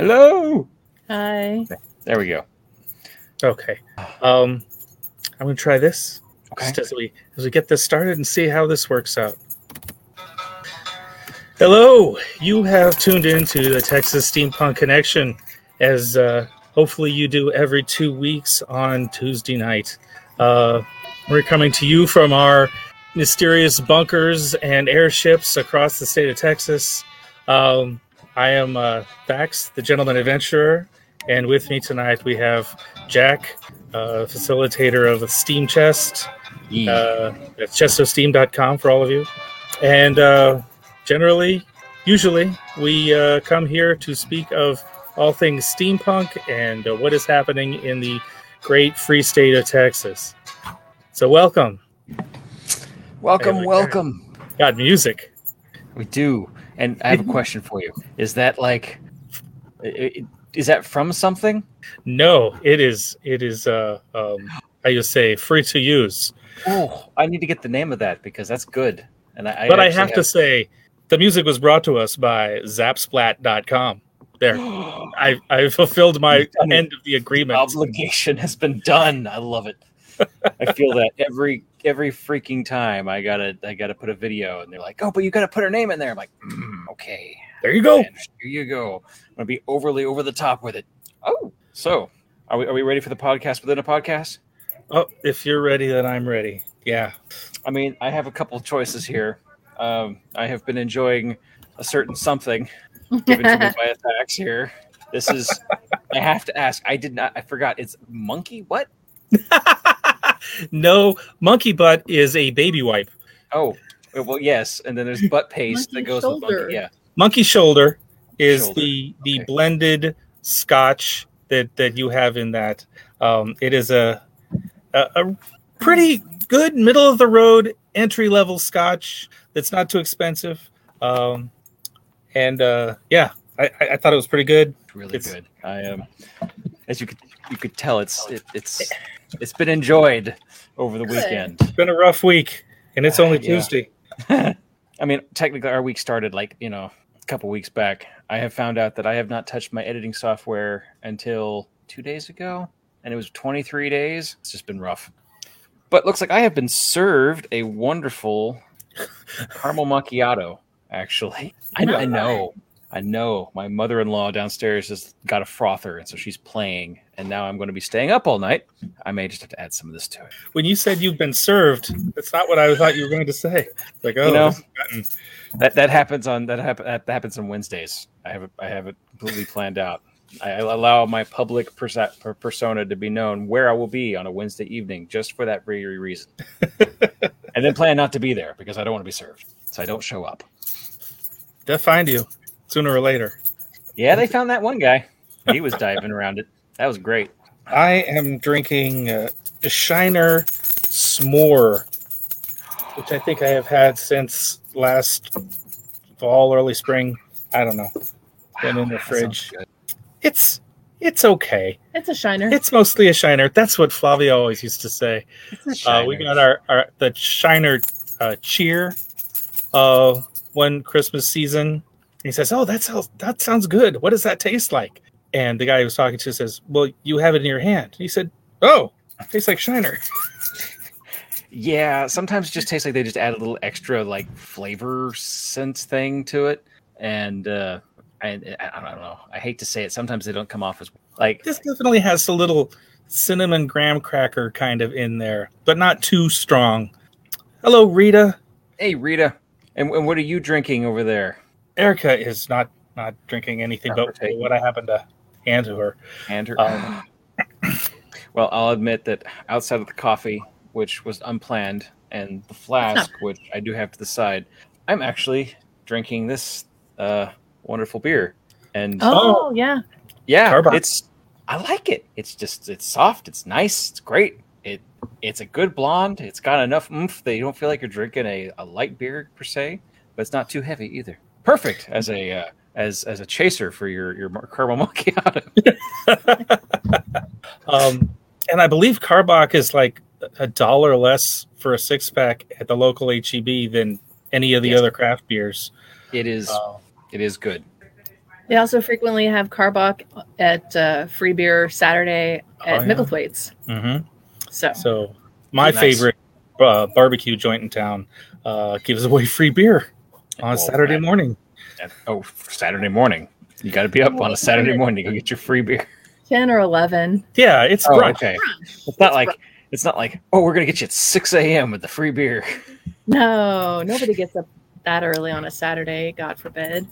Hello. Hi. There we go. Okay. Um, I'm gonna try this Okay. just as we as we get this started and see how this works out. Hello, you have tuned into the Texas Steampunk Connection, as uh, hopefully you do every two weeks on Tuesday night. Uh, we're coming to you from our mysterious bunkers and airships across the state of Texas. Um, I am uh, Vax, the gentleman adventurer, and with me tonight we have Jack, uh, facilitator of the Steam Chest. Yee. Uh, that's chestosteam.com for all of you. And uh, generally, usually, we uh, come here to speak of all things steampunk and uh, what is happening in the great free state of Texas. So, welcome. welcome, There we go. welcome. Got music. We do. And I have a question for you. Is that like, i- i- is that from something? No, it is. It is. Uh, um, how you say free to use. Oh, I need to get the name of that because that's good. And I, but I actually have to say, the music was brought to us by Zapsplat.com. There, I I fulfilled my You've done it. end of the agreement. obligation has been done. I love it. I feel that every every freaking time I gotta I gotta put a video and they're like, oh, but you gotta put her name in there. I'm like, mm, okay, There you go. And here you go. I'm gonna be overly over the top with it. Oh, so are we are we ready for the podcast within a podcast? Oh, if you're ready, then I'm ready. Yeah. I mean, I have a couple of choices here. Um, I have been enjoying a certain something given to me by attacks here. This is. I have to ask. I did not. I forgot. It's monkey. What? no, monkey butt is a baby wipe. Oh, well, yes. And then there's butt paste that Monkey goes with monkey. Yeah. Monkey shoulder is Shoulder. the the Okay. blended scotch that that you have in that. Um, it is a, a a pretty good middle of the road entry level scotch that's not too expensive. Um, and uh, yeah, I, I I thought it was pretty good. Really It's- good. I am. as you could you could tell, it's it, it's it's been enjoyed over the Good. weekend. It's been a rough week, and it's only Yeah. Tuesday. I mean, technically, our week started like you know a couple weeks back. I have found out that I have not touched my editing software until two days ago, and it was 23 days. It's just been rough. But looks like I have been served a wonderful caramel macchiato. Actually, I, I know, I know. My mother-in-law downstairs has got a frother, and so she's playing. And now I'm going to be staying up all night. I may just have to add some of this to it. When you said you've been served, that's not what I thought you were going to say. Like, oh, You know, this has gotten- That that happens on that, happen, that happens on Wednesdays. I have it I have it completely planned out. I, allow my public per- persona to be known where I will be on a Wednesday evening, just for that very reason. and then plan not to be there because I don't want to be served, so I don't show up. they'll find you sooner or later. Yeah, they found that one guy. He was diving around it. That was great. I am drinking uh, a Shiner S'more, which I think I have had since last fall, early spring. I don't know. Been in the fridge. It's it's okay. It's a shiner. It's mostly a Shiner. That's what Flavio always used to say. It's a Uh, we got our, our the Shiner uh, cheer uh, one Christmas season. He says, "Oh, that sounds that sounds good. What does that taste like?" And the guy he was talking to says, "Well, you have it in your hand." He said, "Oh, it tastes like Shiner." Yeah, sometimes it just tastes like they just add a little extra like flavor sense thing to it, and uh, I, I, I don't know. I hate to say it. Sometimes they don't come off as like This definitely has a little cinnamon graham cracker kind of in there, but not too strong. Hello, Rita. Hey, Rita, and, and what are you drinking over there? Erica is not not drinking anything Not but partaking. what I happen to hand to her. And her. Um, well, I'll admit that outside of the coffee, which was unplanned, and the flask, which I do have to the side, I'm actually drinking this uh, wonderful beer. And oh, yeah. yeah, Carbon. it's I like it. It's just it's soft. It's nice. It's great. It it's a good blonde. It's got enough oomph that you don't feel like you're drinking a, a light beer per se, but it's not too heavy either. Perfect as a uh, as as a chaser for your your caramel macchiato. Um, and I believe Karbach is like a dollar less for a six pack at the local HEB than any of the Yes. other craft beers. It is Uh, it is good. They also frequently have Karbach at uh, Free Beer Saturday at Oh, yeah. Micklethwait's. hmm So So my Nice. favorite uh, barbecue joint in town uh, gives away free beer on Well, Saturday that- morning. that- oh, Saturday morning. You got to be up on a Saturday morning to go get your free beer. 10 or 11. Yeah, it's Oh, brunch. okay. It's not like it's not like oh, we're gonna get you at six a.m. with the free beer. No, nobody gets up that early on a Saturday, God forbid.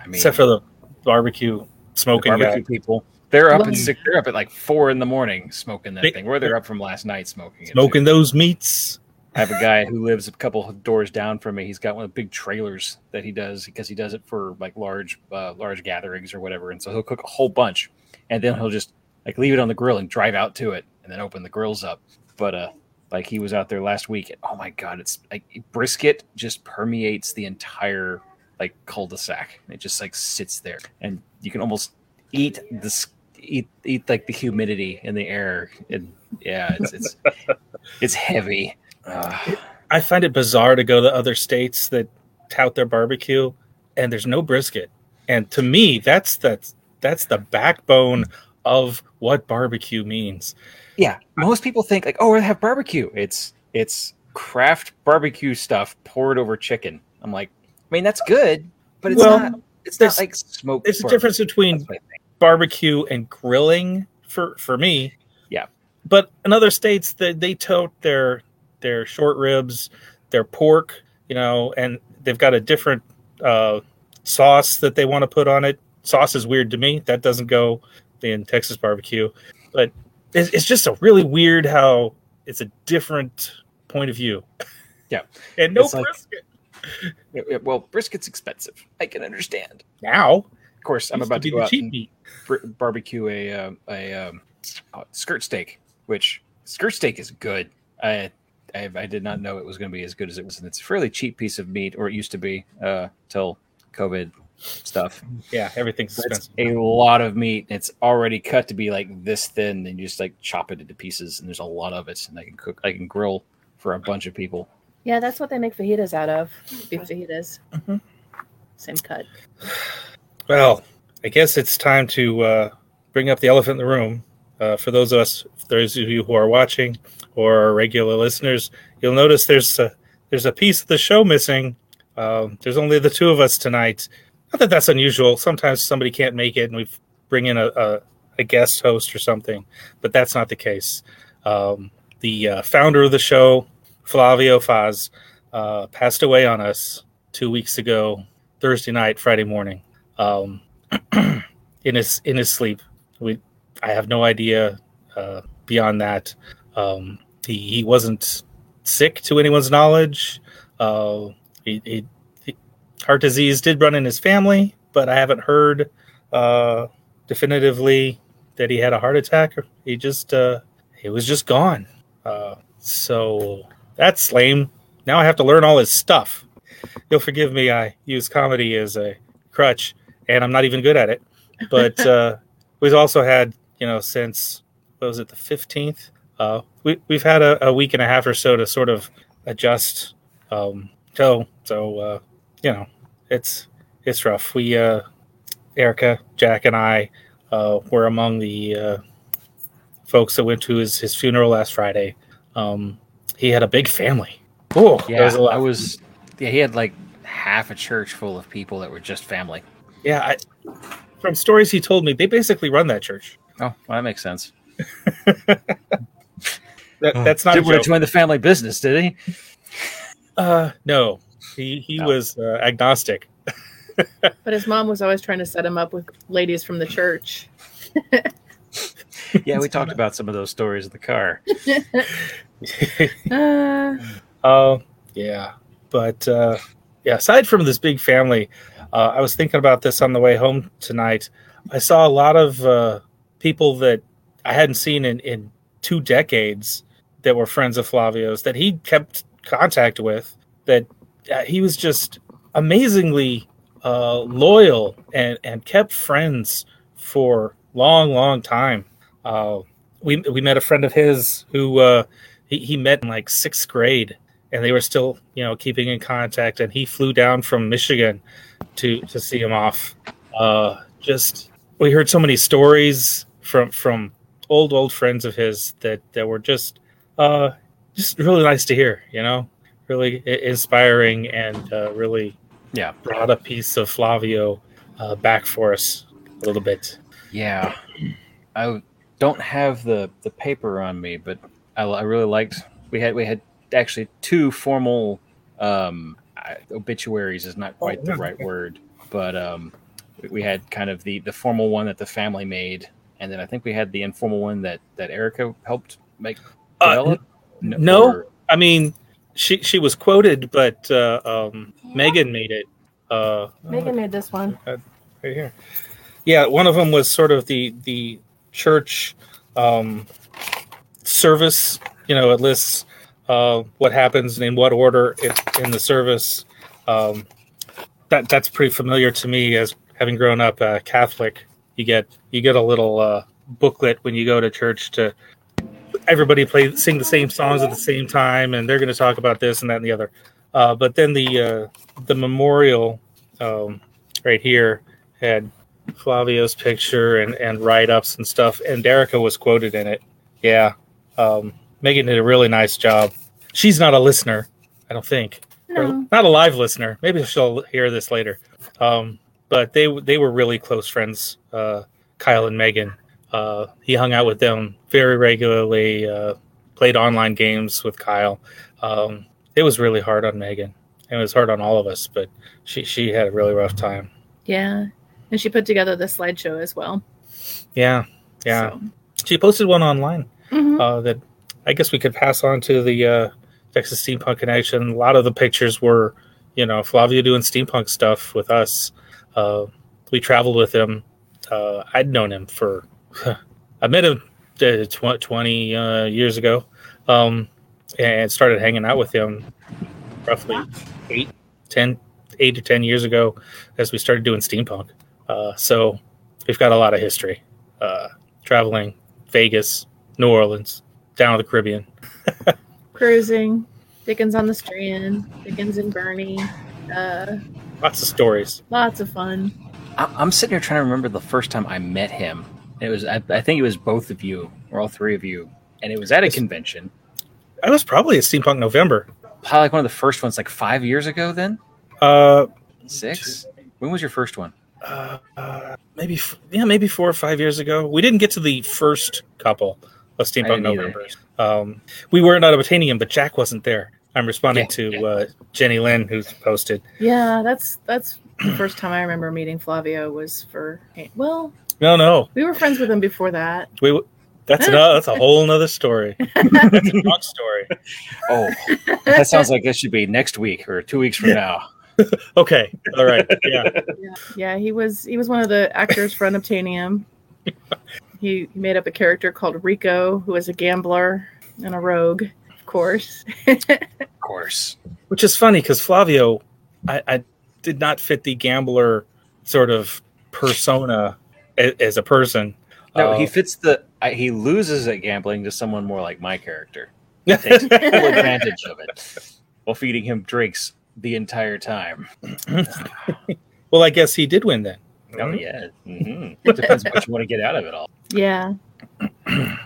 I mean, except for the barbecue the smoking barbecue guy. people. They're up Well- at six, they're up at like four in the morning smoking that They- thing. Where they're up from last night smoking. Smoking those meats. I have a guy who lives a couple of doors down from me. He's got one of the big trailers that he does because he does it for like large, uh, large gatherings or whatever. And so he'll cook a whole bunch, and then he'll just like leave it on the grill and drive out to it, and then open the grills up. But uh, like he was out there last week. And, oh my god, it's like brisket just permeates the entire like cul-de-sac. It just like sits there, and you can almost eat this eat eat like the humidity in the air. And yeah, it's it's it's heavy. I find it bizarre to go to other states that tout their barbecue and there's no brisket. And to me, that's that's that's the backbone of what barbecue means. Yeah, most people think like, oh, we have barbecue. It's it's craft barbecue stuff poured over chicken. I'm like, I mean, that's good, but it's Well, not. It's not like smoked. There's a difference between That's what I think. barbecue and grilling for for me. Yeah. But in other states they they tote their their short ribs, their pork, you know, and they've got a different uh, sauce that they want to put on it. Sauce is weird to me. That doesn't go in Texas barbecue, but it's, it's just a really weird how it's a different point of view. Yeah. and no It's like- brisket yeah, well, brisket's expensive. I can understand. now. Of course, I'm about to be go out and meat. barbecue a uh, a um, skirt steak, which skirt steak is good. I, I I did not know it was going to be as good as it was, and it's a fairly cheap piece of meat, or it used to be uh, till COVID stuff. Yeah, everything's That's expensive. a lot of meat. It's already cut to be like this thin, and you just like chop it into pieces, and there's a lot of it, and I can cook, I can grill for a bunch of people. Yeah, that's what they make fajitas out of. Beef fajitas. Mhm. Same cut. Well, I guess it's time to uh, bring up the elephant in the room. Uh, for those of us, those of you who are watching or are regular listeners, you'll notice there's a, there's a piece of the show missing. Um, there's only the two of us tonight. Not that that's unusual. Sometimes somebody can't make it, and we bring in a, a, a guest host or something. But that's not the case. Um, the uh, founder of the show, Flavio Faz, uh, passed away on us two weeks ago, Thursday night, Friday morning um, in his in his sleep. We I have no idea uh, beyond that. Um, he he wasn't sick to anyone's knowledge. Uh, he, he, he- heart disease did run in his family, but I haven't heard uh, definitively that he had a heart attack. He just uh, he was just gone. Uh, so that's lame. Now I have to learn all his stuff. You'll forgive me. I use comedy as a crutch, and I'm not even good at it. But uh, we've also had, you know, since what was it, the 15th? Uh, we we've had a, a week and a half or so to sort of adjust. Um, so so uh, you know, it's it's rough. We uh, Erica, Jack, and I uh, were among the uh, folks that went to his his funeral last Friday. Um, he had a big family. Oh, Yeah, was. I was. Yeah, he had like half a church full of people that were just family. Yeah, I, from stories he told me, they basically run that church. Oh, well, that makes sense. That, that's not a Did want to join the family business? Did he? Uh, no, he he No. was uh, agnostic. But his mom was always trying to set him up with ladies from the church. Yeah, we talked about some of those stories in the car. Uh, Oh, yeah, but uh, yeah. Aside from this big family, uh, I was thinking about this on the way home tonight. I saw a lot of uh, people that I hadn't seen in in two decades that were friends of Flavio's that he kept contact with. That uh, he was just amazingly uh, loyal and and kept friends for long, long time. Uh, we we met a friend of his who uh, he, he met in like sixth grade, and they were still you know keeping in contact. And he flew down from Michigan to to see him off. Uh, just we heard so many stories from from old old friends of his that that were just uh just really nice to hear you know really inspiring and uh, really Yeah. brought a piece of flavio uh, back for us a little bit Yeah, I don't have the the paper on me, but I, I really liked. We had we had actually two formal um, obituaries is not quite the yeah, right okay. word, but um, we- we had kind of the the formal one that the family made, and then I think we had the informal one that that Erica helped make Uh, develop. no. or- i mean she she was quoted but uh um megan made it uh Megan made this one. right here. Yeah, one of them was sort of the the church um, service. You know, it lists uh, what happens and in what order it, in the service. Um, that that's pretty familiar to me as having grown up uh, Catholic. You get you get a little uh, booklet when you go to church to everybody play sing the same songs at the same time, and they're going to talk about this and that and the other. Uh, but then the uh, the memorial um, right here had Flavio's picture and, and write ups and stuff, and Erica was quoted in it. Yeah, um, Megan did a really nice job. She's not a listener, I don't think, or No. not a live listener. Maybe she'll hear this later. Um, but they they were really close friends, uh, Kyle and Megan. Uh, he hung out with them very regularly. Uh, played online games with Kyle. Um, it was really hard on Megan. It was hard on all of us, but she she had a really rough time. Yeah. And she put together the slideshow as well. Yeah, yeah. So. She posted one online Mhm. uh, that I guess we could pass on to the uh, Texas Steampunk Connection. A lot of the pictures were, you know, Flavio doing steampunk stuff with us. Uh, we traveled with him. Uh, I'd known him for, I met him uh, tw- 20 uh, years ago um, and started hanging out with him roughly eight, 10, eight to 10 years ago as we started doing steampunk. Uh, so we've got a lot of history uh, traveling Vegas, New Orleans, down to the Caribbean. Cruising, Dickens on the Strand, Dickens and Boerne. Uh, Lots of stories. lots of fun. I- I'm sitting here trying to remember the first time I met him. It was I, I think it was both of you or all three of you, and it was at a convention. I was probably at Steampunk November. Probably like one of the first ones, like five years ago. Then Uh, six. When was your first one? uh, uh, maybe f- yeah, maybe four or five years ago. We didn't get to the first couple of I Steampunk didn't. November. Um, we were not obtaining him, but Jack wasn't there. I'm responding Yeah, to yeah. Uh, Jenny Lynn, who's posted. Yeah, that's that's the first time I remember meeting Flavio was for well, No, no, we were friends with him before that. We that's another. That's a whole nother story. That's a long story. Oh, that sounds like it should be next week or two weeks from now. Okay, all right, yeah. Yeah, yeah, he was he was one of the actors for Unobtainium. he, he made up a character called Rico, who was a gambler and a rogue, of course. Of course. Which is funny because Flavio, I, I did not fit the gambler sort of persona as, as a person. No, Uh, he fits the. I, he loses at gambling to someone more like my character. Takes full advantage of it while feeding him drinks the entire time. well, I guess he did win then. Oh yeah, hmm it depends what you want to get out of it all. yeah.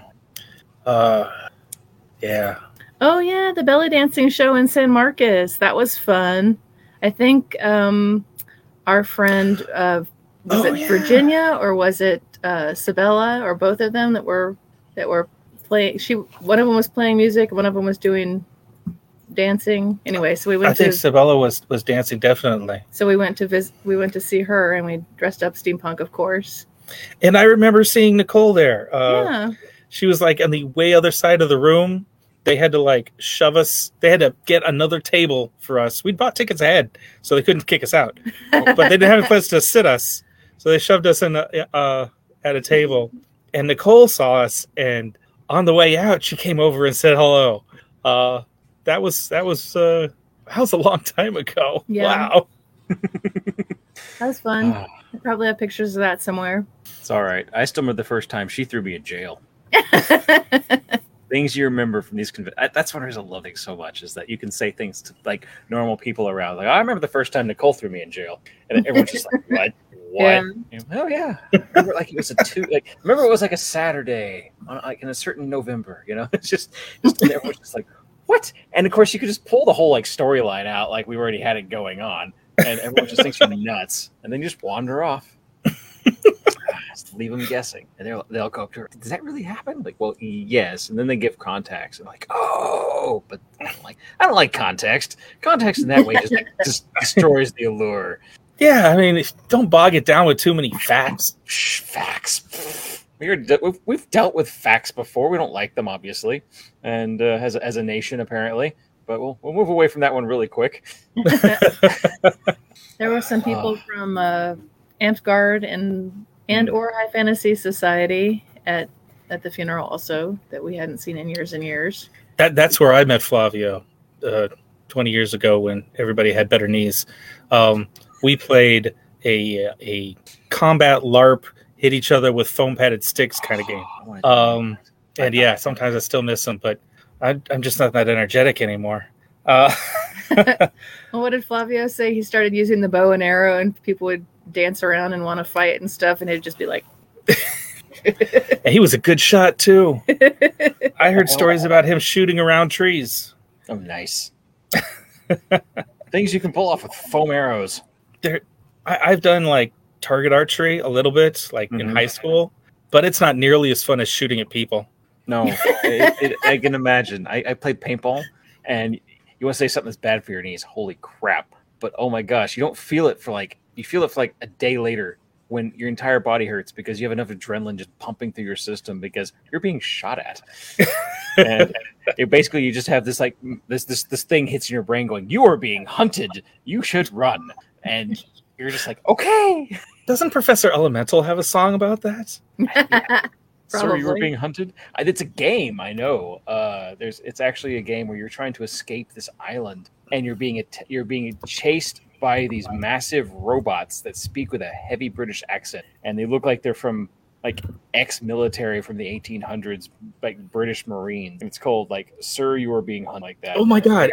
Uh, yeah. Oh yeah, the belly dancing show in San Marcos. That was fun. I think um our friend uh was Oh, it yeah. Virginia or was it uh Sabella or both of them that were that were playing she one of them was playing music, one of them was doing dancing. Anyway, so we went. I went think to Sabella was was dancing definitely, so we went to visit we went to see her and we dressed up steampunk of course. and I remember seeing Nicole there. Uh, yeah. She was like on the way other side of the room. They had to like shove us. They had to get another table for us. We'd bought tickets ahead, so they couldn't kick us out. but they didn't have a place to sit us, so they shoved us in a, uh, at a table. And Nicole saw us, and on the way out, she came over and said hello. Uh, that was that was uh, that was a long time ago. Yeah. Wow. That was fun. Ah, I probably have pictures of that somewhere. it's all right. I still remember the first time she threw me in jail. Things you remember from these conventions. That's one reason I love things so much is that you can say things to like normal people around. Like I remember the first time Nicole threw me in jail, and everyone's just like, "What? What? Yeah. Oh yeah. Remember, like it was a two. Like remember, it was like a Saturday, on, like in a certain November. You know, it's just, just everyone's just like, what? And of course, you could just pull the whole like storyline out, like we already had it going on, and everyone just thinks you're nuts, and then you just wander off. Just leave them guessing, and they'll they'll go up to her. Does that really happen? Like, well, yes. And then they give context, and like, oh, but I don't like I don't like context. Context in that way just just destroys the allure. Yeah, I mean, don't bog it down with too many facts. Shh, facts. We are, de- we've, we've dealt with facts before. We don't like them, obviously, and uh, as a, as a nation, apparently. But we'll we'll move away from that one really quick. There were some people Ah. from uh, Amtgard and and or High Fantasy Society at at the funeral also that we hadn't seen in years and years. That that's where I met Flavio uh, 20 years ago when everybody had better knees. Um, we played a a combat LARP, hit each other with foam padded sticks kind of game. I Um, and yeah, sometimes I still miss them, but I, I'm just not that energetic anymore. Uh, Well, what did Flavio say? He started using the bow and arrow, and people would dance around and want to fight and stuff, and it'd just be like, and he was a good shot too. I heard stories about him shooting around trees. Oh, nice. Things you can pull off with foam arrows. I, I've done like target archery a little bit, like in Mhm. high school, but it's not nearly as fun as shooting at people. No, it, it, I can imagine. I, I played paintball, and you want to say something that's bad for your knees. Holy crap! But oh my gosh, you don't feel it for like you feel it for like a day later when your entire body hurts because you have enough adrenaline just pumping through your system because you're being shot at. and it basically you just have this like this this this thing hits in your brain going, "You are being hunted. You should run." And you're just like, "Okay." Doesn't Professor Elemental have a song about that? Sir, you were being hunted. It's a game, I know. Uh, there's, it's actually a game where you're trying to escape this island, and you're being att- you're being chased by these massive robots that speak with a heavy British accent, and they look like they're from like ex-military from the 1800s, like British Marines. It's called like "Sir, you are being hunted," like that. Oh my god,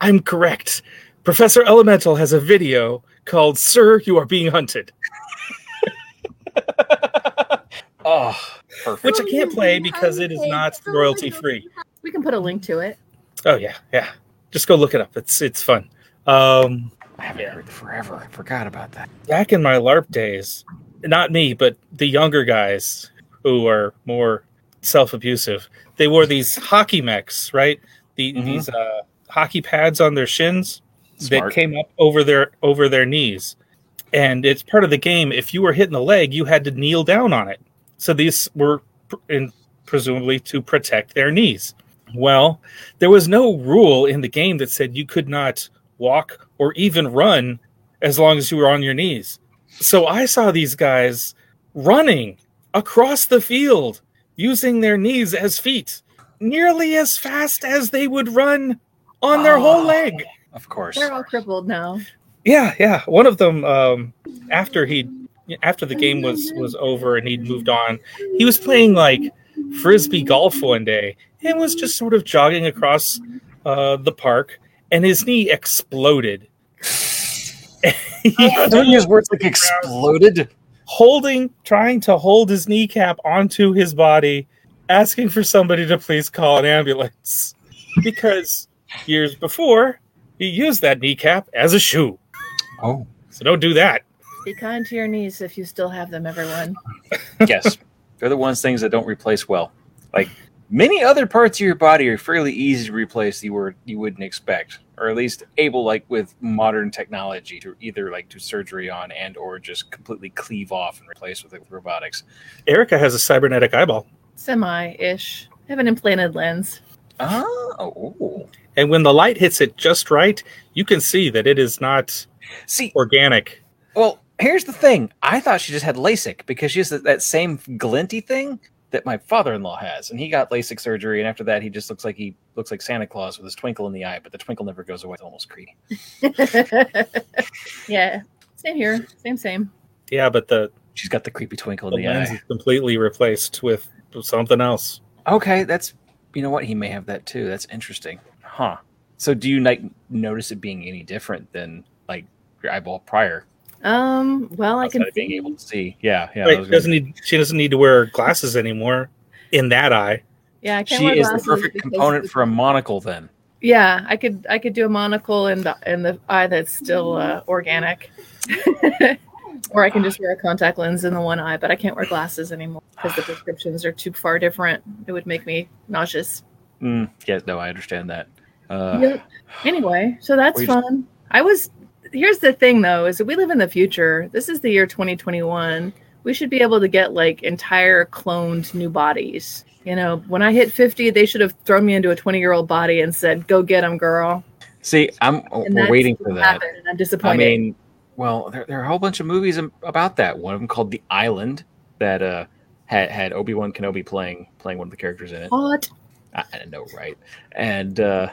I'm correct. Professor Elemental has a video called Sir, You Are Being Hunted, oh, perfect. which I can't play because it is not royalty free. we can put a link to it. Oh yeah, yeah. Just go look it up. It's it's fun. Um, I haven't heard forever. I forgot about that. back in my LARP days, not me, but the younger guys who are more self-abusive, they wore these hockey mechs, right? The, Mhm. These uh, hockey pads on their shins Smart. that came up over their over their knees, and it's part of the game. If you were hitting the leg, you had to kneel down on it. So these were in, presumably to protect their knees. Well, there was no rule in the game that said you could not walk or even run as long as you were on your knees. So I saw these guys running across the field using their knees as feet, nearly as fast as they would run on their whole Oh. leg. Of course. They're all crippled now. Yeah, yeah. One of them, um, after he, after the game was was over and he'd moved on, he was playing like frisbee golf one day and was just sort of jogging across uh, the park, and his knee exploded. Don't use words like exploded. holding, trying to hold his kneecap onto his body, asking for somebody to please call an ambulance because years before he used that kneecap as a shoe. Oh. So don't do that. Be kind to your knees if you still have them, everyone. yes, they're the ones things that don't replace well. Like many other parts of your body are fairly easy to replace. You were you wouldn't expect, or at least able, like with modern technology, to either like do surgery on and or just completely cleave off and replace with, it with robotics. Erica has a cybernetic eyeball. Semi-ish. I have an implanted lens. Oh, And when the light hits it just right, you can see that it is not see, organic. well, here's the thing. I thought she just had LASIK because she has that, that same glinty thing that my father-in-law has, and he got LASIK surgery, and after that, he just looks like he looks like Santa Claus with his twinkle in the eye, but the twinkle never goes away. It's almost creepy. yeah. Same here. Same, same. Yeah, but the, She's got the creepy twinkle the in the lens eye. is completely replaced with something else. Okay, that's you know what he may have that too. That's interesting, huh? So do you like notice it being any different than like your eyeball prior? Um. Well, I can of being able to see. Yeah, yeah. I Right, was doesn't gonna- need she doesn't need to wear glasses anymore in that eye. Yeah, I can't she wear is the perfect component for a monocle. Then Yeah, I could I could do a monocle in the in the eye that's still uh, organic, or I can just wear a contact lens in the one eye. But I can't wear glasses anymore because the prescriptions are too far different. It would make me nauseous. mm, yeah, no, I understand that. Uh, Yep. Anyway, so that's fun. I was. Here's the thing, though, is that we live in the future. This is the year 2021. We should be able to get like entire cloned new bodies. You know, when I hit 50, they should have thrown me into a 20 year old body and said, "Go get them, girl." See, I'm we're waiting for that. happened, I'm disappointed. I mean, well, there, there are a whole bunch of movies about that. One of them called The Island that uh, had had Obi Wan Kenobi playing playing one of the characters in it. what? I, I know, right? And uh,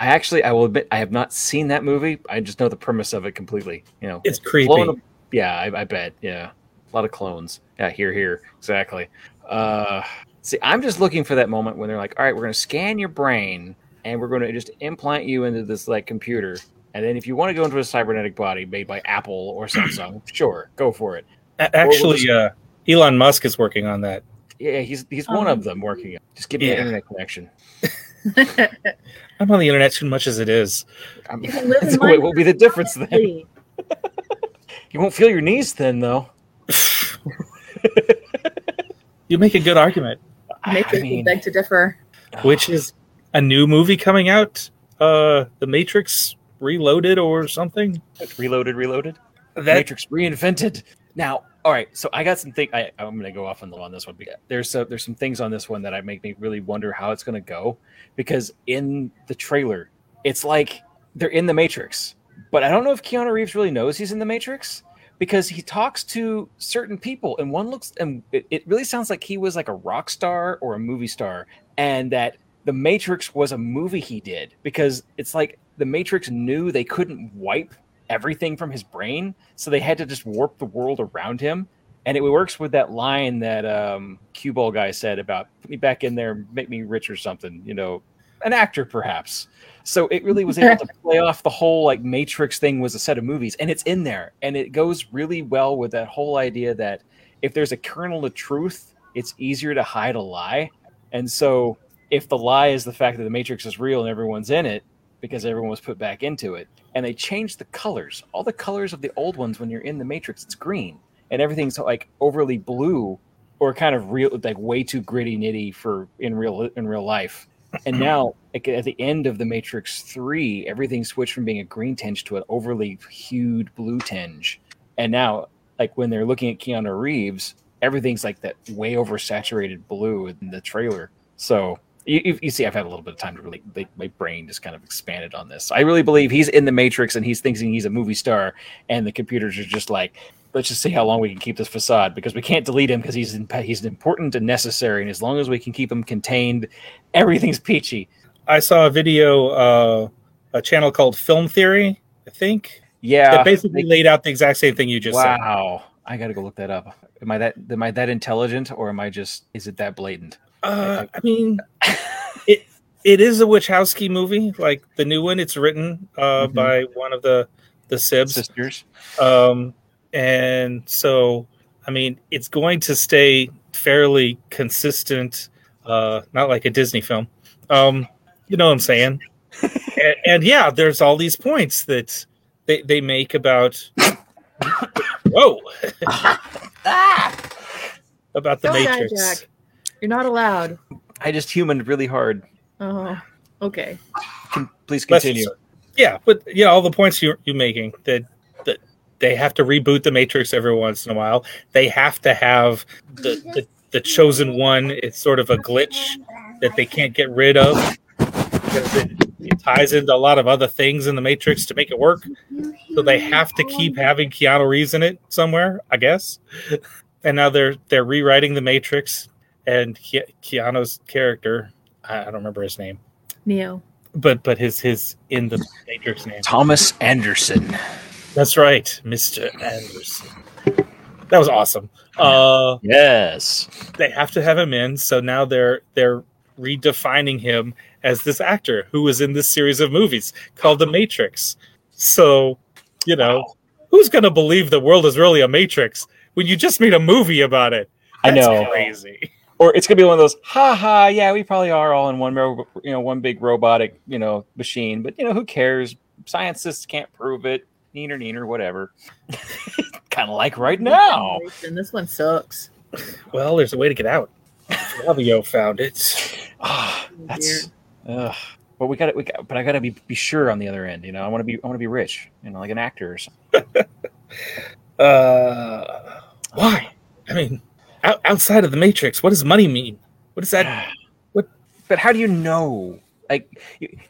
I actually, I will admit, I have not seen that movie. I just know the premise of it completely. You know, It's creepy. Clone of- yeah, I, I bet. Yeah, a lot of clones. Yeah, here, here, exactly. Uh, see, I'm just looking for that moment when they're like, "All right, we're going to scan your brain, and we're going to just implant you into this like computer, and then if you want to go into a cybernetic body made by Apple or Samsung, sure, go for it." A- Actually, uh, Elon Musk is working on that. Yeah, he's he's one Um, of them working. On it. Just give me Yeah. an internet connection. I'm on the internet too much as it is. I'm, You can live in so what will be the difference then? You won't feel your knees thin though. You make a good argument, Make I mean, beg to differ. which is a new movie coming out, uh, The Matrix Reloaded or something. reloaded, reloaded. That Matrix reinvented. Now, all right. So I got some thing. I, I'm going to go off on the on this one. Because there's uh, there's some things on this one that I make me really wonder how it's going to go because in the trailer, it's like they're in the Matrix, but I don't know if Keanu Reeves really knows he's in the Matrix because he talks to certain people and one looks and it, it really sounds like he was like a rock star or a movie star and that the Matrix was a movie he did because it's like the Matrix knew they couldn't wipe everything from his brain, so they had to just warp the world around him. And it works with that line that um, Cue Ball guy said about "Put me back in there, make me rich or something." You know, an actor perhaps. So it really was able to play off the whole like Matrix thing was a set of movies, and it's in there, and it goes really well with that whole idea that if there's a kernel of truth, it's easier to hide a lie. And so if the lie is the fact that the Matrix is real and everyone's in it because everyone was put back into it, and they changed the colors, all the colors of the old ones when you're in the Matrix, it's green, and everything's like overly blue or kind of real, like way too gritty nitty for in real in real life. And now, like, at the end of the Matrix Three, everything switched from being a green tinge to an overly hued blue tinge. And now, like when they're looking at Keanu Reeves, everything's like that way oversaturated blue in the trailer. So you, you, you see, I've had a little bit of time to really, like, my brain just kind of expanded on this. I really believe he's in the Matrix and he's thinking he's a movie star, and the computers are just like, let's just see how long we can keep this facade because we can't delete him because he's in, he's important and necessary, and as long as we can keep him contained, everything's peachy. I saw a video, uh, a channel called Film Theory, I think, Yeah, that basically laid out the exact same thing you just said. wow. I got to go look that up. Am I that am I that intelligent or am I just is it that blatant? Uh, I mean, it it is a Wachowski movie, like the new one. It's written uh, Mhm. by one of the the Sibs, Sisters. um, and so I mean, it's going to stay fairly consistent, uh, not like a Disney film. Um, you know what I'm saying? and, and yeah, there's all these points that they they make about. Whoa! about the Don't die, Matrix. Jack. You're not allowed. I just humaned really hard. Oh, okay. Can, please Let's- continue. Yeah, but yeah, all the points you're, you're making that that they have to reboot the Matrix every once in a while. They have to have the, the the chosen one. It's sort of a glitch that they can't get rid of because it, it ties into a lot of other things in the Matrix to make it work. So they have to keep having Keanu Reeves in it somewhere, I guess. And now they're they're rewriting the Matrix, and Ke- Keanu's character, I I don't remember his name, Neo. but but his his in the Matrix name. Thomas Anderson. That's right, Mr. Anderson. That was awesome. Uh, Yes. they have to have him in, so now they're they're redefining him as this actor who was in this series of movies called The Matrix. So, you know, who's gonna believe the world is really a matrix when you just made a movie about it? I That's know. crazy. Or it's gonna be one of those ha ha yeah we probably are all in one you know one big robotic you know machine but you know who cares scientists can't prove it neener neener whatever kind of like right now And this one sucks. Well, there's a way to get out. Flavio found it. Ah, Oh, that's ugh. but we got to we got but i gotta be be sure on the other end you know i want to be i want to be rich you know like an actor or something Uh, why? I mean, out, outside of the matrix, what does money mean? What does that? but how do you know like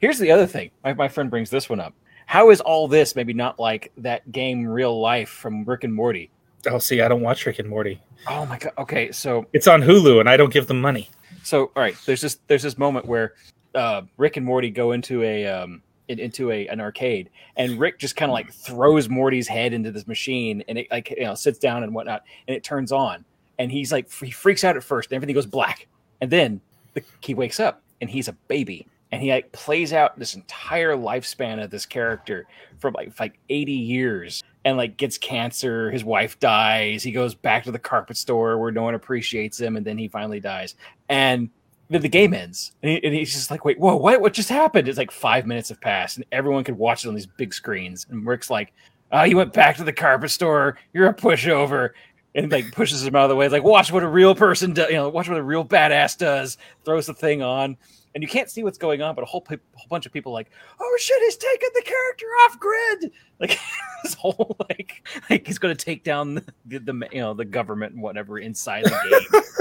here's the other thing my, my friend brings this one up how is all this maybe not like that game real life from rick and morty Oh, see, I don't watch Rick and Morty. oh my god okay so It's on Hulu, and I don't give them money. So, all right, there's this there's this moment where uh, Rick and Morty go into a um, in, into a an arcade, and Rick just kind of like throws Morty's head into this machine, and it like you know sits down and whatnot, and it turns on, and he's like he freaks out at first, and everything goes black, and then the, he wakes up, and he's a baby, and he like plays out this entire lifespan of this character for like like 80 years and like gets cancer his wife dies he goes back to the carpet store where no one appreciates him and then he finally dies. And then the game ends. And, he, and he's just like wait whoa what? What just happened? It's like five minutes have passed and everyone could watch it on these big screens. And rick's like oh you went back to the carpet store. You're a pushover and like pushes him out of the way. It's like watch what a real person does you know watch what a real badass does. Throws the thing on. And you can't see what's going on but a whole, pe- whole bunch of people like oh shit he's taking the character off grid! Like this whole like like he's going to take down the, the you know the government and whatever inside the game.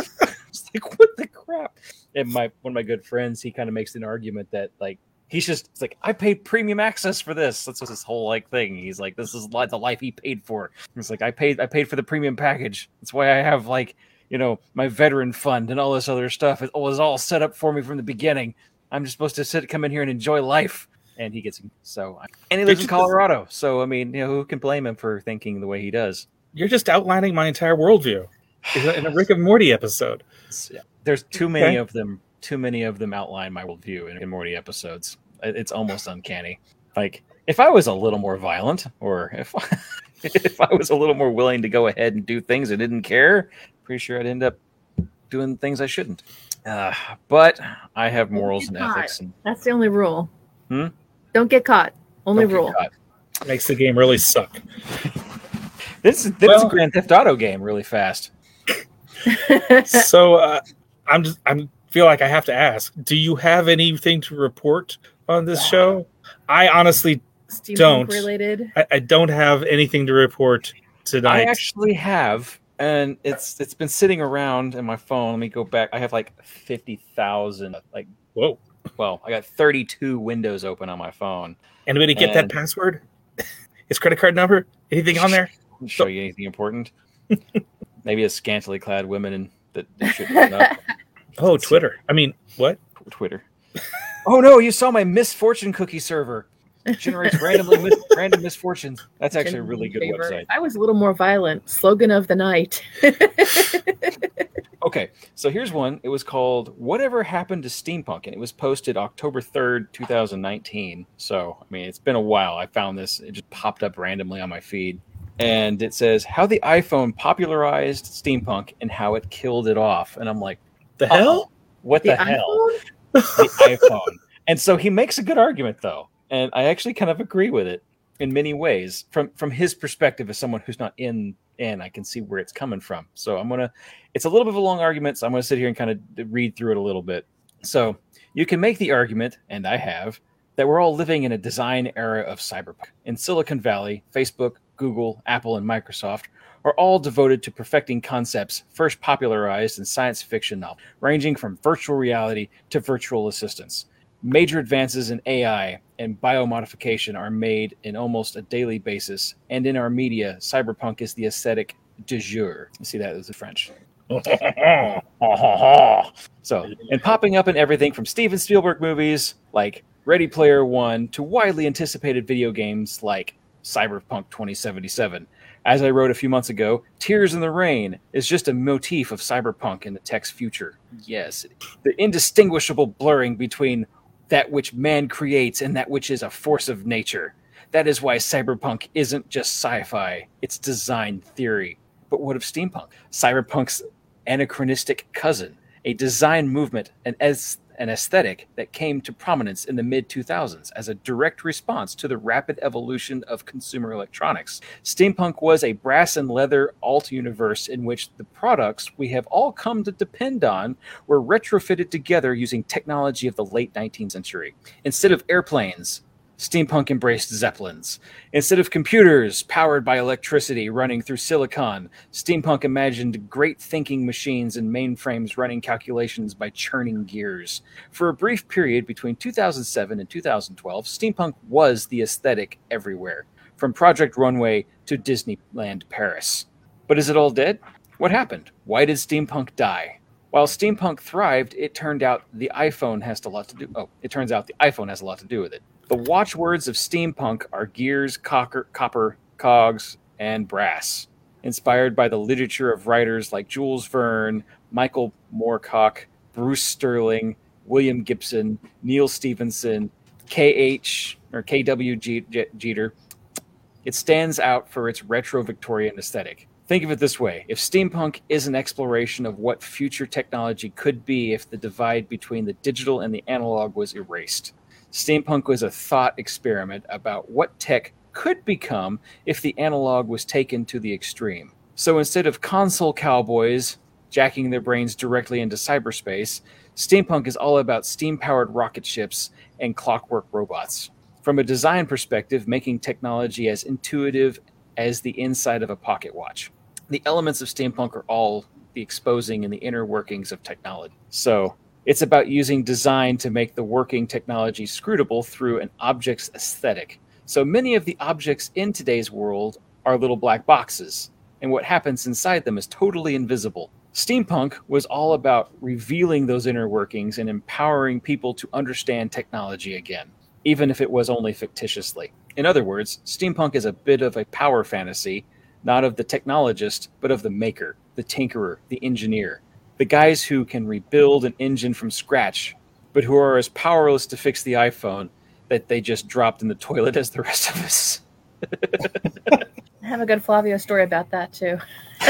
It's like what the crap? And my one of my good friends he kind of makes an argument that like he's just it's like i paid premium access for this. That's what this whole like thing he's like this is the life he paid for. It's like i paid i paid for the premium package. That's why i have like you know my veteran fund and all this other stuff. It was all set up for me from the beginning. I'm just supposed to sit come in here and enjoy life. And he gets so and he lives in just- colorado so i mean you know who can blame him for thinking the way he does? You're just outlining my entire worldview. In a Rick and Morty episode. Yeah. there's too many Okay. of them too many of them outline my worldview in, in morty episodes it's almost uncanny like if i was a little more violent or if if i was a little more willing to go ahead and do things i didn't care pretty sure i'd end up doing things i shouldn't uh, but i have morals and Not. ethics and That's the only rule. Hmm? Don't get caught. Only don't rule. caught. Makes the game really suck. this is this is a grand theft auto game really fast so uh, I'm just I'm feel like I have to ask. Do you have anything to report on this show? I honestly Steampunk Don't. related. I, I don't have anything to report tonight. I actually have, and it's it's been sitting around in my phone. Let me go back. I have like fifty thousand. Like, Whoa! well, I got thirty-two windows open on my phone. Anybody get that password? His credit card number? Anything on there? Show you anything important. Maybe a scantily clad women in that that should open up Oh, Twitter. I mean, what? Twitter. Oh no! You saw my misfortune cookie server. It generates randomly mis- random misfortunes. That's actually a really good Favorite. website. I was a little more violent. Slogan of the night. Okay, so here's one. It was called "Whatever Happened to Steampunk," and it was posted October third, two thousand nineteen. So, I mean, it's been a while. I found this; it just popped up randomly on my feed, and it says how the iPhone popularized steampunk and how it killed it off. And I'm like, The Uh-oh. hell? what the, hell? iPhone? The iPhone. And so he makes a good argument, though, and I actually kind of agree with it in many ways. From from his perspective, as someone who's not in in, I can see where it's coming from. So I'm gonna. It's a little bit of a long argument, so I'm gonna sit here and kind of read through it a little bit. So you can make the argument, and I have, that we're all living in a design era of cyberpunk. In Silicon Valley, Facebook, Google, Apple, and Microsoft are all devoted to perfecting concepts first popularized in science fiction novels, ranging from virtual reality to virtual assistants. Major advances in AI and biomodification are made in almost a daily basis, and in our media, cyberpunk is the aesthetic du jour. You see that as French. So, and popping up in everything from Steven Spielberg movies like Ready Player One to widely anticipated video games like Cyberpunk 2077. As I wrote a few months ago, Tears in the Rain is just a motif of cyberpunk in the tech's future. Yes, the indistinguishable blurring between that which man creates and that which is a force of nature. That is why cyberpunk isn't just sci fi, it's design theory. But what of steampunk? Cyberpunk's anachronistic cousin, a design movement, and as an aesthetic that came to prominence in the mid 2000s as a direct response to the rapid evolution of consumer electronics. Steampunk was a brass and leather alt universe in which the products we have all come to depend on were retrofitted together using technology of the late 19th century. Instead of airplanes, Steampunk embraced Zeppelins. Instead of computers powered by electricity running through silicon, Steampunk imagined great thinking machines and mainframes running calculations by churning gears. For a brief period between 2007 and 2012, Steampunk was the aesthetic everywhere, from Project Runway to Disneyland Paris. But is it all dead? What happened? Why did Steampunk die? While steampunk thrived, it turned out the iPhone has a lot to do. Oh, it turns out the iPhone has a lot to do with it. The watchwords of steampunk are gears, cocker, copper, cogs, and brass, inspired by the literature of writers like Jules Verne, Michael Moorcock, Bruce Sterling, William Gibson, Neal Stephenson, K.H. or K.W. Jeter. It stands out for its retro Victorian aesthetic. Think of it this way if steampunk is an exploration of what future technology could be if the divide between the digital and the analog was erased, steampunk was a thought experiment about what tech could become if the analog was taken to the extreme. So instead of console cowboys jacking their brains directly into cyberspace, steampunk is all about steam powered rocket ships and clockwork robots. From a design perspective, making technology as intuitive as the inside of a pocket watch the elements of steampunk are all the exposing and the inner workings of technology. So it's about using design to make the working technology scrutable through an object's aesthetic. So many of the objects in today's world are little black boxes, and what happens inside them is totally invisible. Steampunk was all about revealing those inner workings and empowering people to understand technology again, even if it was only fictitiously. In other words, steampunk is a bit of a power fantasy not of the technologist, but of the maker, the tinkerer, the engineer, the guys who can rebuild an engine from scratch, but who are as powerless to fix the iPhone that they just dropped in the toilet as the rest of us. I have a good Flavio story about that too.